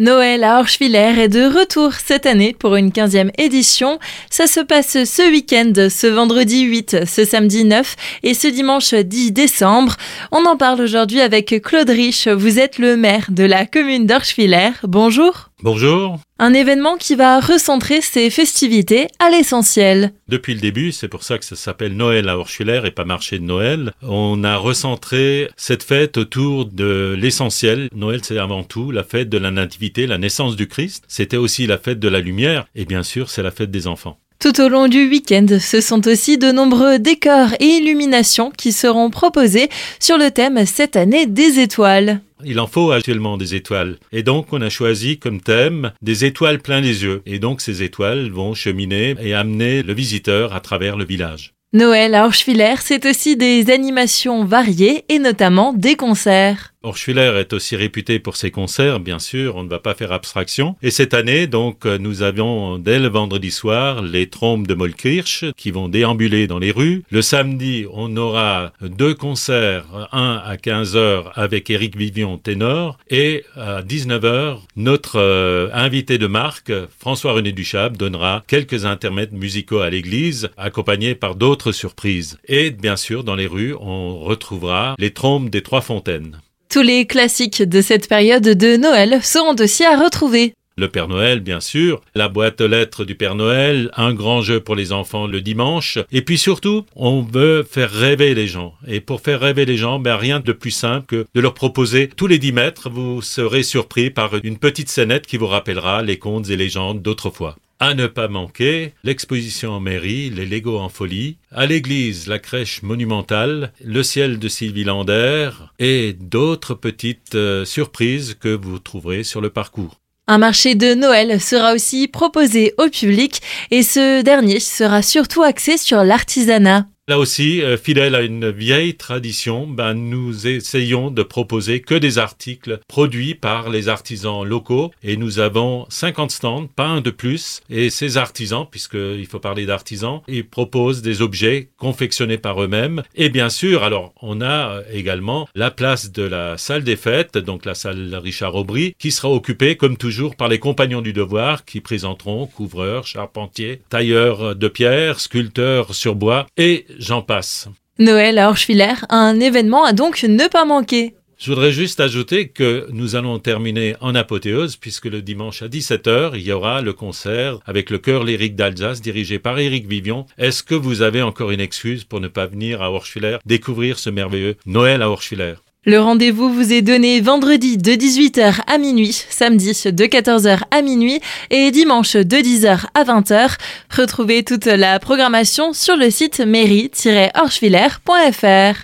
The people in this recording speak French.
Noël à Orschwiller est de retour cette année pour une 15e édition. Ça se passe ce week-end, ce vendredi 8, ce samedi 9 et ce dimanche 10 décembre. On en parle aujourd'hui avec Claude Rich. Vous êtes le maire de la commune d'Orschwiller. Bonjour. Bonjour. Un événement qui va recentrer ces festivités à l'essentiel. Depuis le début, c'est pour ça que ça s'appelle Noël à Orschwiller et pas marché de Noël. On a recentré cette fête autour de l'essentiel. Noël, c'est avant tout la fête de la nativité, la naissance du Christ. C'était aussi la fête de la lumière et bien sûr, c'est la fête des enfants. Tout au long du week-end, ce sont aussi de nombreux décors et illuminations qui seront proposés sur le thème cette année des étoiles. Il en faut actuellement des étoiles. Et donc, on a choisi comme thème des étoiles plein les yeux. Et donc, ces étoiles vont cheminer et amener le visiteur à travers le village. Noël à Orschwiller, c'est aussi des animations variées et notamment des concerts. Orschwiller est aussi réputé pour ses concerts, bien sûr, on ne va pas faire abstraction. Et cette année, donc, nous avions dès le vendredi soir les trompes de Molkirch qui vont déambuler dans les rues. Le samedi, on aura deux concerts, un à 15h avec Éric Vivion, ténor, et à 19h, notre euh, invité de marque, François-René Duchab, donnera quelques intermèdes musicaux à l'église, accompagnés par d'autres surprises. Et bien sûr, dans les rues, on retrouvera les trompes des Trois Fontaines. Tous les classiques de cette période de Noël seront aussi à retrouver. Le Père Noël, bien sûr, la boîte aux lettres du Père Noël, un grand jeu pour les enfants le dimanche, et puis surtout, on veut faire rêver les gens. Et pour faire rêver les gens, ben rien de plus simple que de leur proposer tous les 10 mètres, vous serez surpris par une petite scénette qui vous rappellera les contes et légendes d'autrefois. À ne pas manquer, l'exposition en mairie, les Lego en folie, à l'église, la crèche monumentale, le ciel de Sylvie Lander et d'autres petites euh, surprises que vous trouverez sur le parcours. Un marché de Noël sera aussi proposé au public et ce dernier sera surtout axé sur l'artisanat. Là aussi, euh, fidèle à une vieille tradition, ben, nous essayons de proposer que des articles produits par les artisans locaux et nous avons 50 stands, pas un de plus. Et ces artisans, puisqu'il faut parler d'artisans, ils proposent des objets confectionnés par eux-mêmes. Et bien sûr, alors on a également la place de la salle des fêtes, donc la salle Richard Aubry, qui sera occupée comme toujours par les compagnons du devoir qui présenteront couvreurs, charpentiers, tailleurs de pierre, sculpteurs sur bois et j'en passe. Noël à Orschwiller, un événement à donc ne pas manquer. Je voudrais juste ajouter que nous allons terminer en apothéose puisque le dimanche à 17h, il y aura le concert avec le chœur lyrique d'Alsace dirigé par Éric Vivion. Est-ce que vous avez encore une excuse pour ne pas venir à Orschwiller découvrir ce merveilleux Noël à Orschwiller le rendez-vous vous est donné vendredi de 18h à minuit, samedi de 14h à minuit et dimanche de 10h à 20h. Retrouvez toute la programmation sur le site mairie-orschwiller.fr.